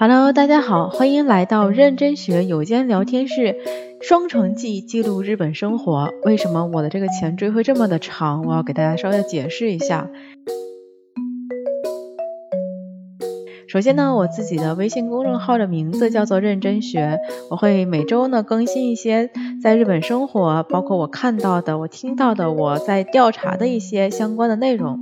Hello，大家好，欢迎来到认真学有间聊天室，双城记记录日本生活。为什么我的这个前缀会这么的长？我要给大家稍微解释一下。首先呢，我自己的微信公众号的名字叫做认真学，我会每周呢更新一些在日本生活，包括我看到的、我听到的、我在调查的一些相关的内容。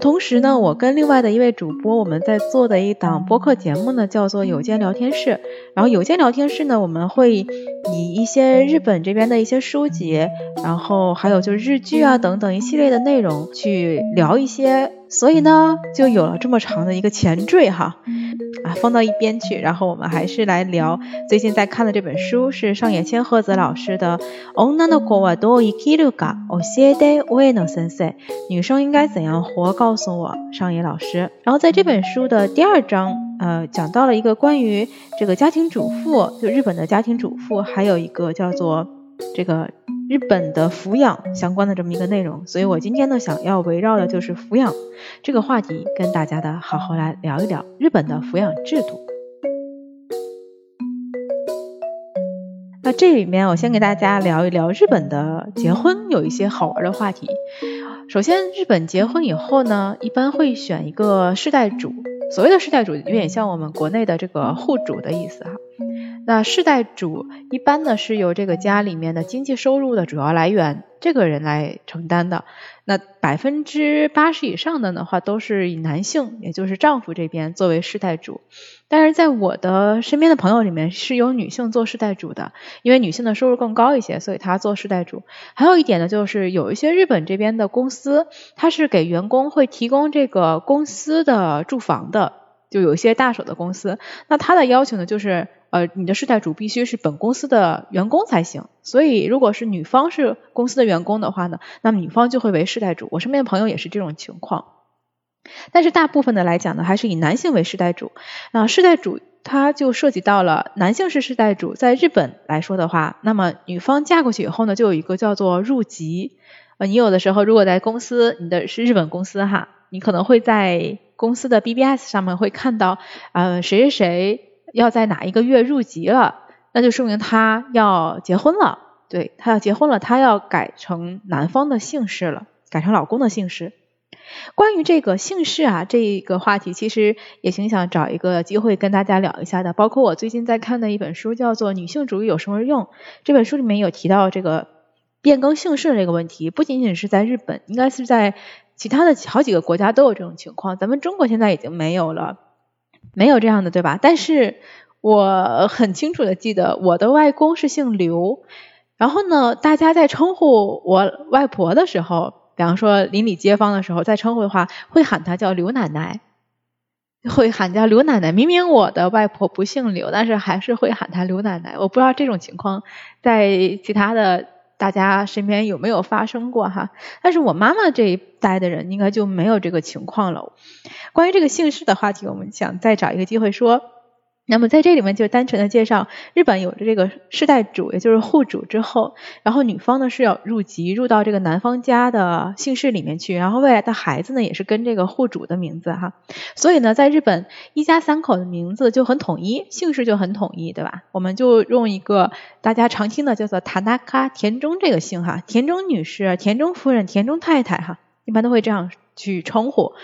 同时呢，我跟另外的一位主播，我们在做的一档播客节目呢，叫做有间聊天室。然后有间聊天室呢，我们会以一些日本这边的一些书籍，然后还有就是日剧啊等等一系列的内容去聊一些，所以呢，就有了这么长的一个前缀哈。啊，放到一边去，然后我们还是来聊最近在看的这本书，是上野千鹤子老师的《女の子はどう生きるか教えて上野先生》，女生应该怎样活？告诉我，上野老师。然后在这本书的第二章，呃，讲到了一个关于这个家庭主妇，就日本的家庭主妇，还有一个叫做这个。 日本的抚养相关的这么一个内容，所以我今天呢想要围绕的就是抚养这个话题，跟大家的好好来聊一聊日本的抚养制度。那这里面我先给大家聊一聊日本的结婚有一些好玩的话题。首先，日本结婚以后呢，一般会选一个世代主，所谓的世代主有点像我们国内的这个户主的意思哈。那世代主一般呢是由这个家里面的经济收入的主要来源这个人来承担的。那百分之八十以上的的话都是以男性，也就是丈夫这边作为世代主。但是在我的身边的朋友里面是有女性做世代主的，因为女性的收入更高一些，所以她做世代主。还有一点呢，就是有一些日本这边的公司，它是给员工会提供这个公司的住房的，就有一些大手的公司，那他的要求呢就是。呃，你的世代主必须是本公司的员工才行。所以，如果是女方是公司的员工的话呢，那么女方就会为世代主。我身边的朋友也是这种情况。但是大部分的来讲呢，还是以男性为世代主。那世代主他就涉及到了男性是世代主，在日本来说的话，那么女方嫁过去以后呢，就有一个叫做入籍。呃，你有的时候如果在公司，你的是日本公司哈，你可能会在公司的 BBS 上面会看到，呃，谁谁谁。要在哪一个月入籍了，那就说明他要结婚了。对他要结婚了，他要改成男方的姓氏了，改成老公的姓氏。关于这个姓氏啊，这个话题其实也挺想找一个机会跟大家聊一下的。包括我最近在看的一本书，叫做《女性主义有什么用》。这本书里面有提到这个变更姓氏这个问题，不仅仅是在日本，应该是在其他的好几个国家都有这种情况。咱们中国现在已经没有了。没有这样的，对吧？但是我很清楚的记得，我的外公是姓刘。然后呢，大家在称呼我外婆的时候，比方说邻里街坊的时候，在称呼的话，会喊她叫刘奶奶，会喊叫刘奶奶。明明我的外婆不姓刘，但是还是会喊她刘奶奶。我不知道这种情况在其他的。大家身边有没有发生过哈？但是我妈妈这一代的人应该就没有这个情况了。关于这个姓氏的话题，我们想再找一个机会说。那么在这里面就单纯的介绍，日本有着这个世代主，也就是户主之后，然后女方呢是要入籍入到这个男方家的姓氏里面去，然后未来的孩子呢也是跟这个户主的名字哈。所以呢，在日本一家三口的名字就很统一，姓氏就很统一，对吧？我们就用一个大家常听的叫做塔纳卡田中这个姓哈，田中女士、田中夫人、田中太太哈，一般都会这样去称呼。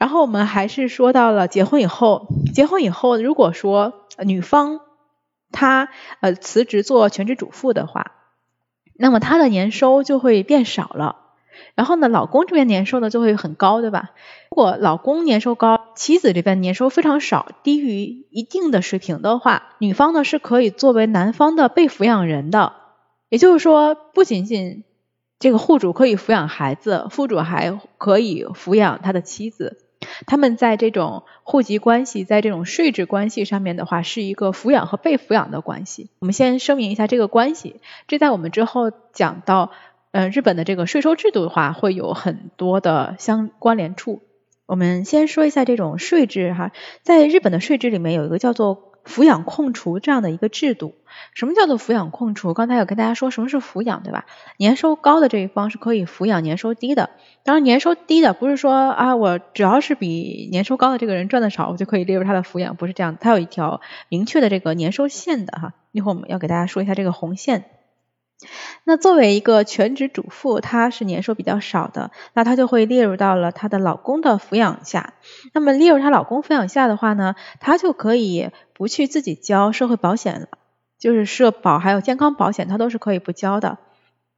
然后我们还是说到了结婚以后，结婚以后，如果说女方她呃辞职做全职主妇的话，那么她的年收就会变少了。然后呢，老公这边年收呢就会很高，对吧？如果老公年收高，妻子这边年收非常少，低于一定的水平的话，女方呢是可以作为男方的被抚养人的。也就是说，不仅仅这个户主可以抚养孩子，户主还可以抚养他的妻子。他们在这种户籍关系，在这种税制关系上面的话，是一个抚养和被抚养的关系。我们先声明一下这个关系，这在我们之后讲到，呃，日本的这个税收制度的话，会有很多的相关联处。我们先说一下这种税制哈，在日本的税制里面有一个叫做抚养控除这样的一个制度。什么叫做抚养控除？刚才有跟大家说什么是抚养，对吧？年收高的这一方是可以抚养年收低的。当然，年收低的不是说啊，我只要是比年收高的这个人赚的少，我就可以列入他的抚养，不是这样。他有一条明确的这个年收线的哈。一会儿我们要给大家说一下这个红线。那作为一个全职主妇，她是年收比较少的，那她就会列入到了她的老公的抚养下。那么列入她老公抚养下的话呢，她就可以不去自己交社会保险了。就是社保还有健康保险，它都是可以不交的。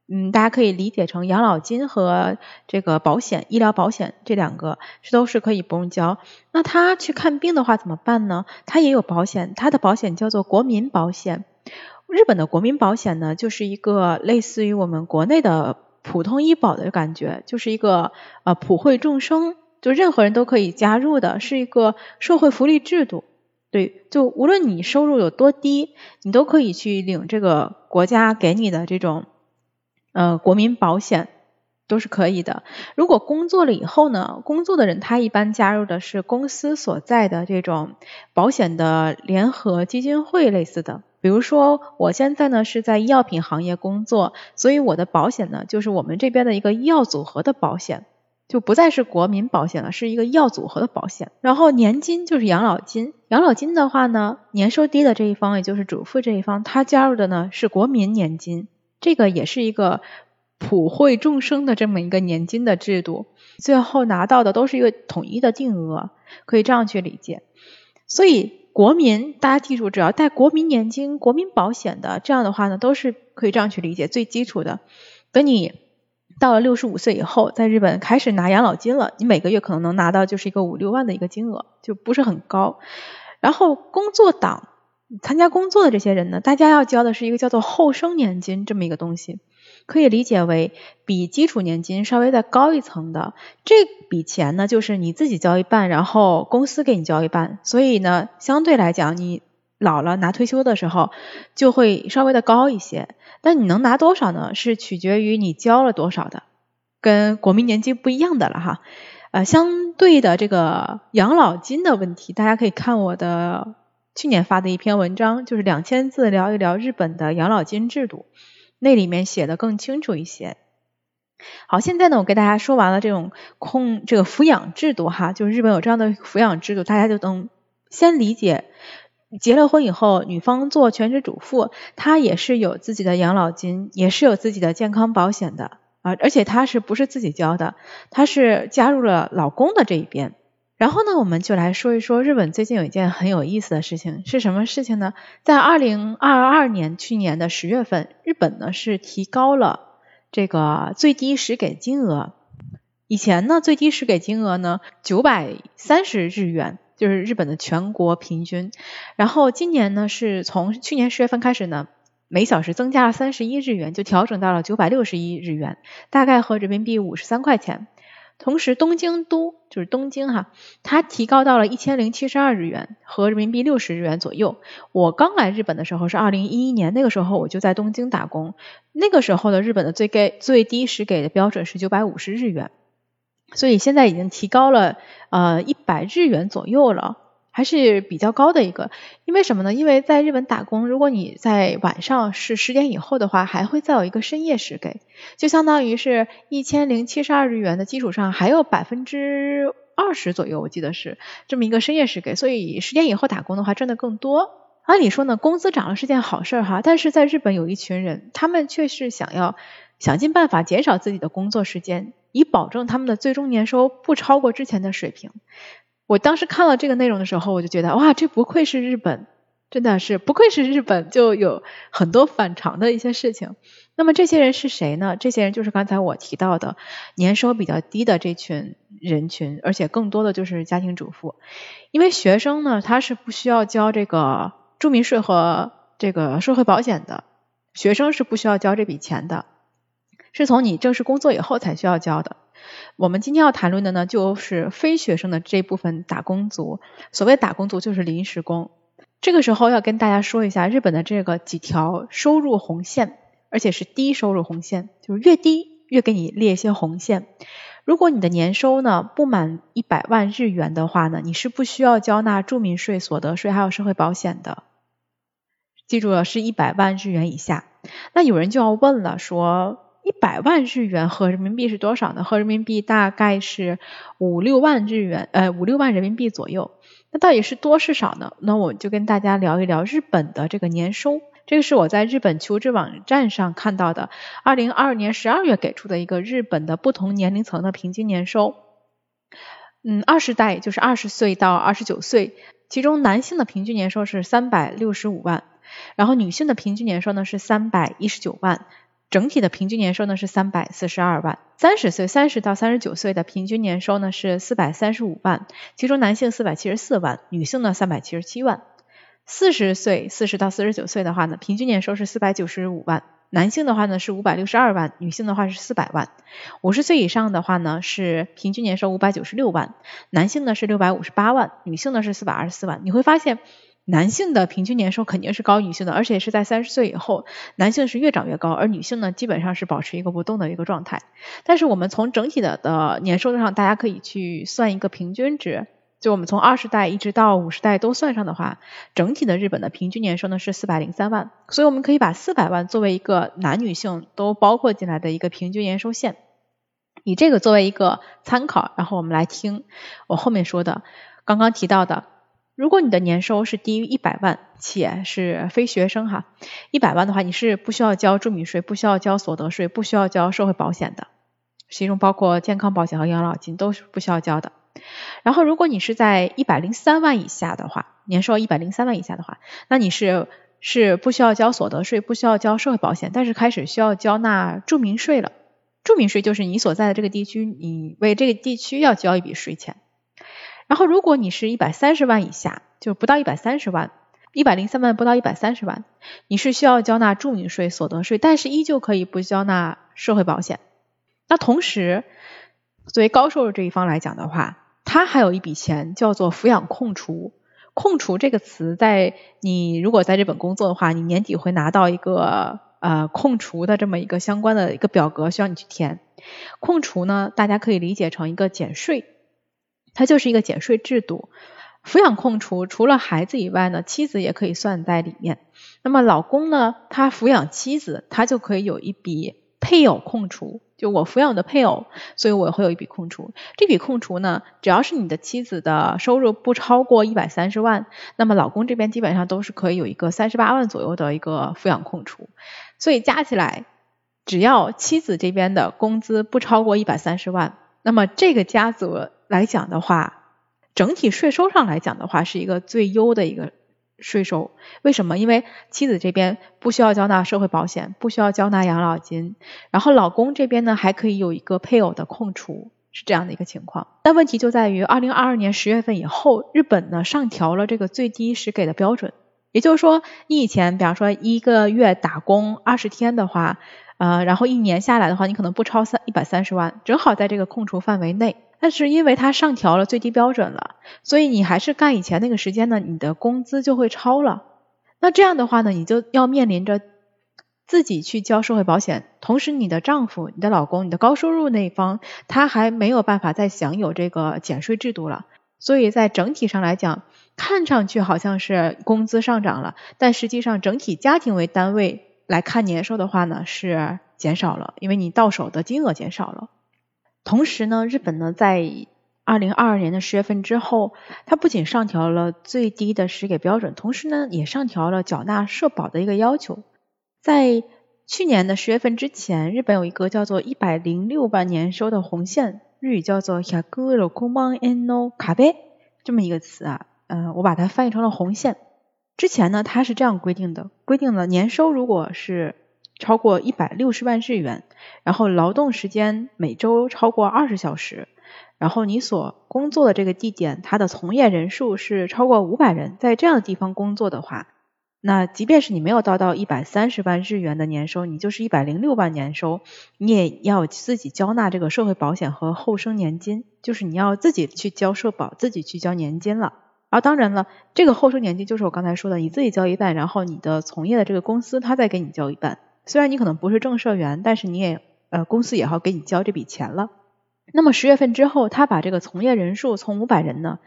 嗯，大家可以理解成养老金和这个保险、医疗保险这两个是都是可以不用交。那她去看病的话怎么办呢？她也有保险，她的保险叫做国民保险。日本的国民保险呢，就是一个类似于我们国内的普通医保的感觉，就是一个呃普惠众生，就任何人都可以加入的，是一个社会福利制度。对，就无论你收入有多低，你都可以去领这个国家给你的这种呃国民保险，都是可以的。如果工作了以后呢，工作的人他一般加入的是公司所在的这种保险的联合基金会类似的。比如说我现在呢是在医药品行业工作，所以我的保险呢就是我们这边的一个医药组合的保险。就不再是国民保险了，是一个药组合的保险。然后年金就是养老金，养老金的话呢，年收低的这一方，也就是主妇这一方，他加入的呢是国民年金，这个也是一个普惠众生的这么一个年金的制度，最后拿到的都是一个统一的定额，可以这样去理解。所以国民，大家记住，只要带国民年金、国民保险的，这样的话呢，都是可以这样去理解，最基础的。等你。到了六十五岁以后，在日本开始拿养老金了，你每个月可能能拿到就是一个五六万的一个金额，就不是很高。然后工作党参加工作的这些人呢，大家要交的是一个叫做后生年金这么一个东西，可以理解为比基础年金稍微再高一层的。这笔钱呢，就是你自己交一半，然后公司给你交一半，所以呢，相对来讲你。老了拿退休的时候就会稍微的高一些，但你能拿多少呢？是取决于你交了多少的，跟国民年金不一样的了哈。呃，相对的这个养老金的问题，大家可以看我的去年发的一篇文章，就是两千字聊一聊日本的养老金制度，那里面写的更清楚一些。好，现在呢，我给大家说完了这种空这个抚养制度哈，就是日本有这样的抚养制度，大家就能先理解。结了婚以后，女方做全职主妇，她也是有自己的养老金，也是有自己的健康保险的啊，而且她是不是自己交的？她是加入了老公的这一边。然后呢，我们就来说一说日本最近有一件很有意思的事情，是什么事情呢？在二零二二年去年的十月份，日本呢是提高了这个最低时给金额。以前呢，最低时给金额呢九百三十日元。就是日本的全国平均，然后今年呢是从去年十月份开始呢，每小时增加了三十一日元，就调整到了九百六十一日元，大概和人民币五十三块钱。同时东京都就是东京哈，它提高到了一千零七十二日元，和人民币六十日元左右。我刚来日本的时候是二零一一年，那个时候我就在东京打工，那个时候的日本的最给最低时给的标准是九百五十日元。所以现在已经提高了呃一百日元左右了，还是比较高的一个。因为什么呢？因为在日本打工，如果你在晚上是十点以后的话，还会再有一个深夜时给，就相当于是一千零七十二日元的基础上还有百分之二十左右，我记得是这么一个深夜时给。所以十点以后打工的话赚的更多。按理说呢，工资涨了是件好事哈，但是在日本有一群人，他们却是想要想尽办法减少自己的工作时间。以保证他们的最终年收不超过之前的水平。我当时看了这个内容的时候，我就觉得哇，这不愧是日本，真的是不愧是日本，就有很多反常的一些事情。那么这些人是谁呢？这些人就是刚才我提到的年收比较低的这群人群，而且更多的就是家庭主妇。因为学生呢，他是不需要交这个住民税和这个社会保险的，学生是不需要交这笔钱的。是从你正式工作以后才需要交的。我们今天要谈论的呢，就是非学生的这部分打工族。所谓打工族就是临时工。这个时候要跟大家说一下日本的这个几条收入红线，而且是低收入红线，就是越低越给你列一些红线。如果你的年收呢不满一百万日元的话呢，你是不需要交纳住民税、所得税还有社会保险的。记住了，是一百万日元以下。那有人就要问了，说一百万日元合人民币是多少呢？合人民币大概是五六万日元，呃，五六万人民币左右。那到底是多是少呢？那我就跟大家聊一聊日本的这个年收。这个是我在日本求职网站上看到的，二零二二年十二月给出的一个日本的不同年龄层的平均年收。嗯，二十代就是二十岁到二十九岁，其中男性的平均年收是三百六十五万，然后女性的平均年收呢是三百一十九万，整体的平均年收呢是三百四十二万。三十岁三十到三十九岁的平均年收呢是四百三十五万，其中男性四百七十四万，女性呢三百七十七万。四十岁，四十到四十九岁的话呢，平均年收是四百九十五万，男性的话呢是五百六十二万，女性的话是四百万。五十岁以上的话呢是平均年收五百九十六万，男性呢是六百五十八万，女性呢是四百二十四万。你会发现，男性的平均年收肯定是高于女性的，而且是在三十岁以后，男性是越长越高，而女性呢基本上是保持一个不动的一个状态。但是我们从整体的的年收入上，大家可以去算一个平均值。就我们从二十代一直到五十代都算上的话，整体的日本的平均年收呢是四百零三万，所以我们可以把四百万作为一个男女性都包括进来的一个平均年收线，以这个作为一个参考，然后我们来听我后面说的，刚刚提到的，如果你的年收是低于一百万，且是非学生哈，一百万的话你是不需要交住民税，不需要交所得税，不需要交社会保险的，其中包括健康保险和养老金都是不需要交的。然后，如果你是在一百零三万以下的话，年收一百零三万以下的话，那你是是不需要交所得税，不需要交社会保险，但是开始需要交纳住民税了。住民税就是你所在的这个地区，你为这个地区要交一笔税钱。然后，如果你是一百三十万以下，就不到一百三十万，一百零三万不到一百三十万，你是需要交纳住民税、所得税，但是依旧可以不交纳社会保险。那同时，作为高收入这一方来讲的话，他还有一笔钱叫做抚养控除。控除这个词，在你如果在日本工作的话，你年底会拿到一个呃控除的这么一个相关的一个表格，需要你去填。控除呢，大家可以理解成一个减税，它就是一个减税制度。抚养控除除了孩子以外呢，妻子也可以算在里面。那么老公呢，他抚养妻子，他就可以有一笔配偶控除。就我抚养的配偶，所以我会有一笔控除。这笔控除呢，只要是你的妻子的收入不超过一百三十万，那么老公这边基本上都是可以有一个三十八万左右的一个抚养控除。所以加起来，只要妻子这边的工资不超过一百三十万，那么这个家族来讲的话，整体税收上来讲的话，是一个最优的一个。税收为什么？因为妻子这边不需要交纳社会保险，不需要交纳养老金，然后老公这边呢还可以有一个配偶的控除，是这样的一个情况。但问题就在于，二零二二年十月份以后，日本呢上调了这个最低时给的标准，也就是说，你以前比方说一个月打工二十天的话，呃，然后一年下来的话，你可能不超三一百三十万，正好在这个控除范围内。但是因为它上调了最低标准了，所以你还是干以前那个时间呢，你的工资就会超了。那这样的话呢，你就要面临着自己去交社会保险，同时你的丈夫、你的老公、你的高收入那一方，他还没有办法再享有这个减税制度了。所以在整体上来讲，看上去好像是工资上涨了，但实际上整体家庭为单位来看年收的话呢，是减少了，因为你到手的金额减少了。同时呢，日本呢在二零二二年的十月份之后，它不仅上调了最低的实给标准，同时呢也上调了缴纳社保的一个要求。在去年的十月份之前，日本有一个叫做一百零六万年收的红线，日语叫做 “hyakuro koman eno kabe” 这么一个词啊，呃，我把它翻译成了红线。之前呢，它是这样规定的，规定了年收如果是超过一百六十万日元，然后劳动时间每周超过二十小时，然后你所工作的这个地点，它的从业人数是超过五百人，在这样的地方工作的话，那即便是你没有达到一百三十万日元的年收，你就是一百零六万年收，你也要自己交纳这个社会保险和后生年金，就是你要自己去交社保，自己去交年金了。而当然了，这个后生年金就是我刚才说的，你自己交一半，然后你的从业的这个公司他再给你交一半。虽然你可能不是正社员，但是你也呃公司也好给你交这笔钱了。那么十月份之后，他把这个从业人数从五百人呢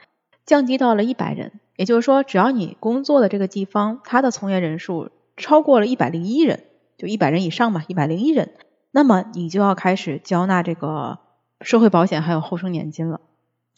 降低到了一百人，也就是说，只要你工作的这个地方，他的从业人数超过了一百零一人，就一百人以上嘛，一百零一人，那么你就要开始交纳这个社会保险还有后生年金了。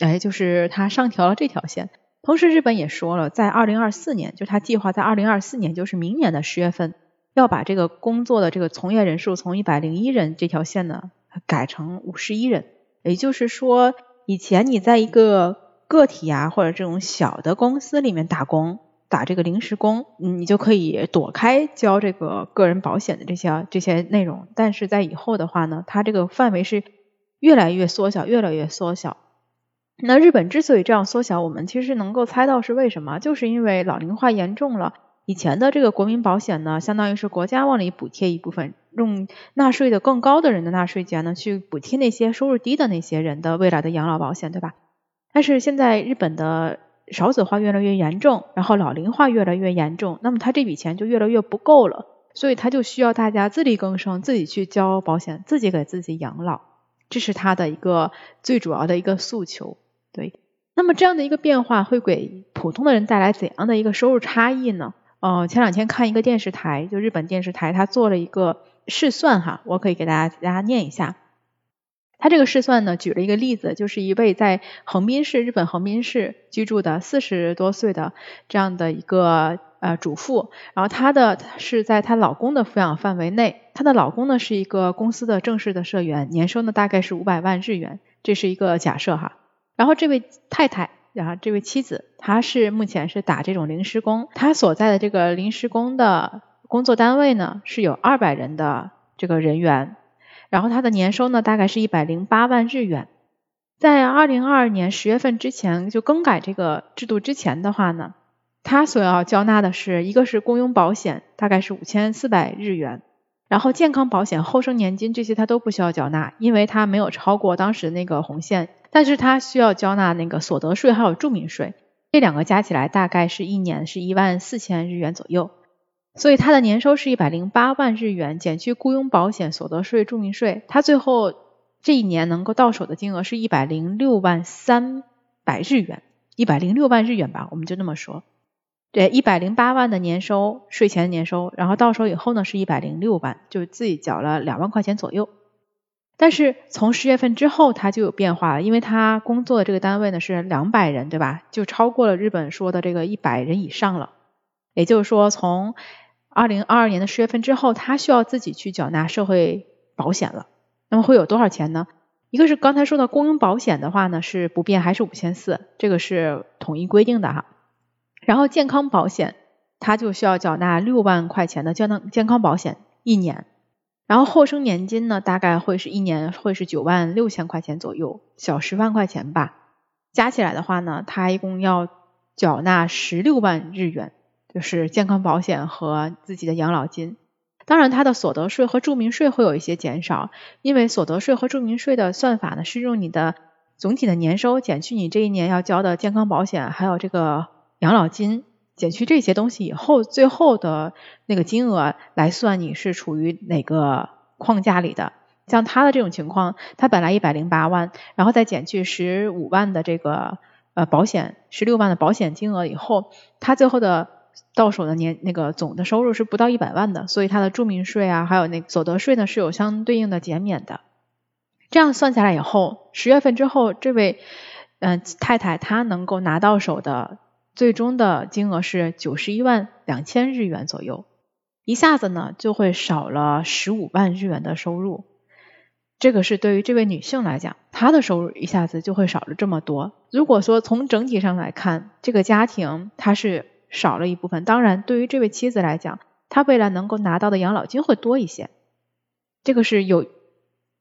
哎，就是他上调了这条线。同时，日本也说了，在二零二四年，就他计划在二零二四年，就是明年的十月份，要把这个工作的这个从业人数从一百零一人这条线呢改成五十一人。也就是说，以前你在一个个体啊或者这种小的公司里面打工，打这个临时工，你就可以躲开交这个个人保险的这些这些内容。但是在以后的话呢，它这个范围是越来越缩小，越来越缩小。那日本之所以这样缩小，我们其实能够猜到是为什么，就是因为老龄化严重了。以前的这个国民保险呢，相当于是国家往里补贴一部分，用纳税的更高的人的纳税钱呢，去补贴那些收入低的那些人的未来的养老保险，对吧？但是现在日本的少子化越来越严重，然后老龄化越来越严重，那么他这笔钱就越来越不够了，所以他就需要大家自力更生，自己去交保险，自己给自己养老，这是他的一个最主要的一个诉求。对，那么这样的一个变化会给普通的人带来怎样的一个收入差异呢？呃，前两天看一个电视台，就日本电视台，他做了一个试算哈，我可以给大家大家念一下。他这个试算呢，举了一个例子，就是一位在横滨市日本横滨市居住的四十多岁的这样的一个呃主妇，然后她的是在她老公的抚养范围内，她的老公呢是一个公司的正式的社员，年收呢大概是五百万日元，这是一个假设哈。然后这位太太，然后这位妻子，她是目前是打这种临时工，她所在的这个临时工的工作单位呢是有二百人的这个人员，然后她的年收呢大概是一百零八万日元，在二零二二年十月份之前就更改这个制度之前的话呢，她所要交纳的是一个是公佣保险，大概是五千四百日元。然后健康保险、后生年金这些他都不需要缴纳，因为他没有超过当时那个红线。但是他需要交纳那个所得税还有住民税，这两个加起来大概是一年是一万四千日元左右。所以他的年收是一百零八万日元，减去雇佣保险、所得税、住民税，他最后这一年能够到手的金额是一百零六万三百日元，一百零六万日元吧，我们就那么说。对，一百零八万的年收，税前年收，然后到手以后呢是一百零六万，就自己缴了两万块钱左右。但是从十月份之后，他就有变化了，因为他工作的这个单位呢是两百人，对吧？就超过了日本说的这个一百人以上了。也就是说，从二零二二年的十月份之后，他需要自己去缴纳社会保险了。那么会有多少钱呢？一个是刚才说的公用保险的话呢是不变，还是五千四，这个是统一规定的哈。然后健康保险，他就需要缴纳六万块钱的健康健康保险一年。然后后生年金呢，大概会是一年会是九万六千块钱左右，小十万块钱吧。加起来的话呢，他一共要缴纳十六万日元，就是健康保险和自己的养老金。当然，他的所得税和住民税会有一些减少，因为所得税和住民税的算法呢，是用你的总体的年收减去你这一年要交的健康保险，还有这个。养老金减去这些东西以后，最后的那个金额来算你是处于哪个框架里的。像他的这种情况，他本来一百零八万，然后再减去十五万的这个呃保险，十六万的保险金额以后，他最后的到手的年那个总的收入是不到一百万的，所以他的住民税啊，还有那所得税呢是有相对应的减免的。这样算下来以后，十月份之后，这位嗯太太她能够拿到手的。最终的金额是九十一万两千日元左右，一下子呢就会少了十五万日元的收入。这个是对于这位女性来讲，她的收入一下子就会少了这么多。如果说从整体上来看，这个家庭它是少了一部分，当然对于这位妻子来讲，她未来能够拿到的养老金会多一些。这个是有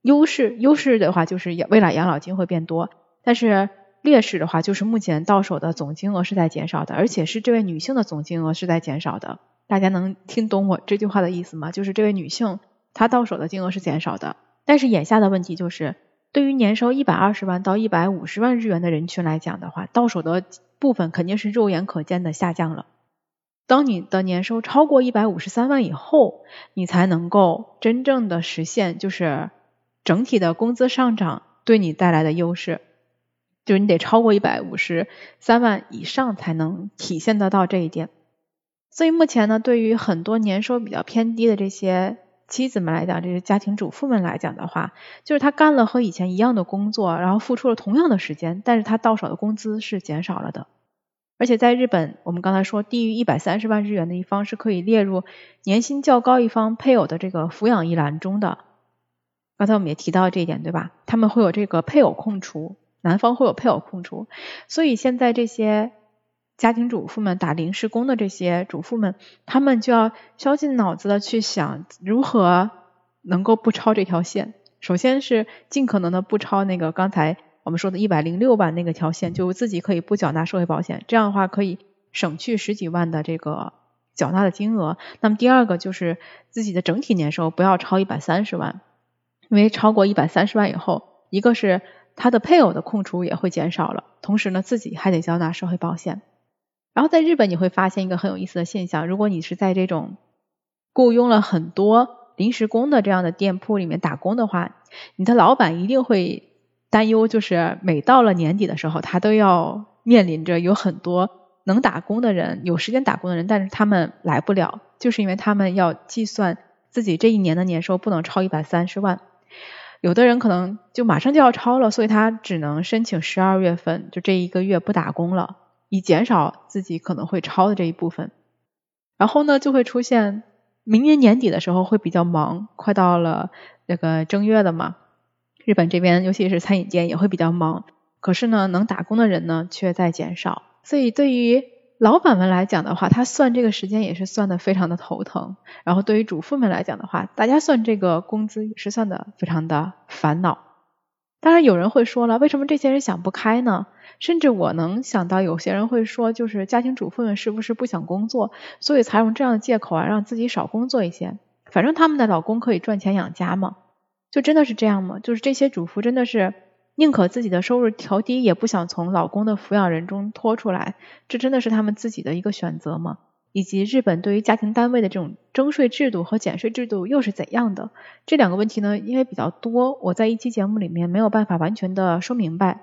优势，优势的话就是未来养老金会变多，但是。劣势的话，就是目前到手的总金额是在减少的，而且是这位女性的总金额是在减少的。大家能听懂我这句话的意思吗？就是这位女性她到手的金额是减少的，但是眼下的问题就是，对于年收一百二十万到一百五十万日元的人群来讲的话，到手的部分肯定是肉眼可见的下降了。当你的年收超过一百五十三万以后，你才能够真正的实现，就是整体的工资上涨。对你带来的优势，就是你得超过一百五十三万以上才能体现得到这一点。所以目前呢，对于很多年收比较偏低的这些妻子们来讲，这些家庭主妇们来讲的话，就是她干了和以前一样的工作，然后付出了同样的时间，但是她到手的工资是减少了的。而且在日本，我们刚才说低于一百三十万日元的一方是可以列入年薪较高一方配偶的这个抚养一栏中的。刚才我们也提到这一点，对吧？他们会有这个配偶控除，男方会有配偶控除。所以现在这些家庭主妇们打临时工的这些主妇们，他们就要绞尽脑汁的去想如何能够不超这条线。首先是尽可能的不超那个刚才。我们说的一百零六万那个条线，就自己可以不缴纳社会保险，这样的话可以省去十几万的这个缴纳的金额。那么第二个就是自己的整体年收不要超一百三十万，因为超过一百三十万以后，一个是他的配偶的控除也会减少了，同时呢自己还得交纳社会保险。然后在日本你会发现一个很有意思的现象，如果你是在这种雇佣了很多临时工的这样的店铺里面打工的话，你的老板一定会。担忧就是每到了年底的时候，他都要面临着有很多能打工的人、有时间打工的人，但是他们来不了，就是因为他们要计算自己这一年的年收不能超一百三十万。有的人可能就马上就要超了，所以他只能申请十二月份就这一个月不打工了，以减少自己可能会超的这一部分。然后呢，就会出现明年年底的时候会比较忙，快到了那个正月了嘛。日本这边，尤其是餐饮店也会比较忙，可是呢，能打工的人呢却在减少，所以对于老板们来讲的话，他算这个时间也是算的非常的头疼。然后对于主妇们来讲的话，大家算这个工资也是算的非常的烦恼。当然有人会说了，为什么这些人想不开呢？甚至我能想到有些人会说，就是家庭主妇们是不是不想工作，所以才用这样的借口啊，让自己少工作一些，反正他们的老公可以赚钱养家嘛。就真的是这样吗？就是这些主妇真的是宁可自己的收入调低，也不想从老公的抚养人中拖出来，这真的是他们自己的一个选择吗？以及日本对于家庭单位的这种征税制度和减税制度又是怎样的？这两个问题呢，因为比较多，我在一期节目里面没有办法完全的说明白，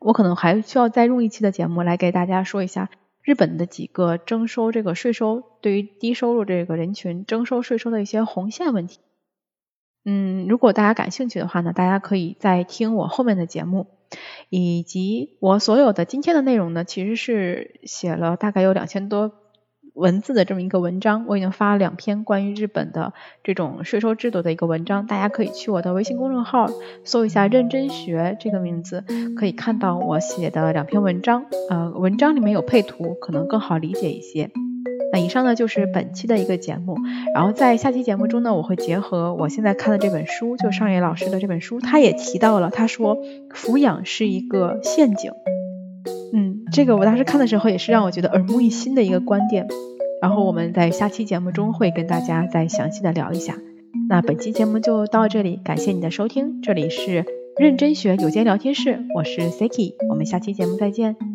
我可能还需要再用一期的节目来给大家说一下日本的几个征收这个税收对于低收入这个人群征收税收的一些红线问题。嗯，如果大家感兴趣的话呢，大家可以再听我后面的节目，以及我所有的今天的内容呢，其实是写了大概有两千多文字的这么一个文章，我已经发了两篇关于日本的这种税收制度的一个文章，大家可以去我的微信公众号搜一下“认真学”这个名字，可以看到我写的两篇文章，呃，文章里面有配图，可能更好理解一些。那以上呢就是本期的一个节目，然后在下期节目中呢，我会结合我现在看的这本书，就上野老师的这本书，他也提到了，他说抚养是一个陷阱，嗯，这个我当时看的时候也是让我觉得耳目一新的一个观点，然后我们在下期节目中会跟大家再详细的聊一下。那本期节目就到这里，感谢你的收听，这里是认真学有间聊天室，我是 Siki，我们下期节目再见。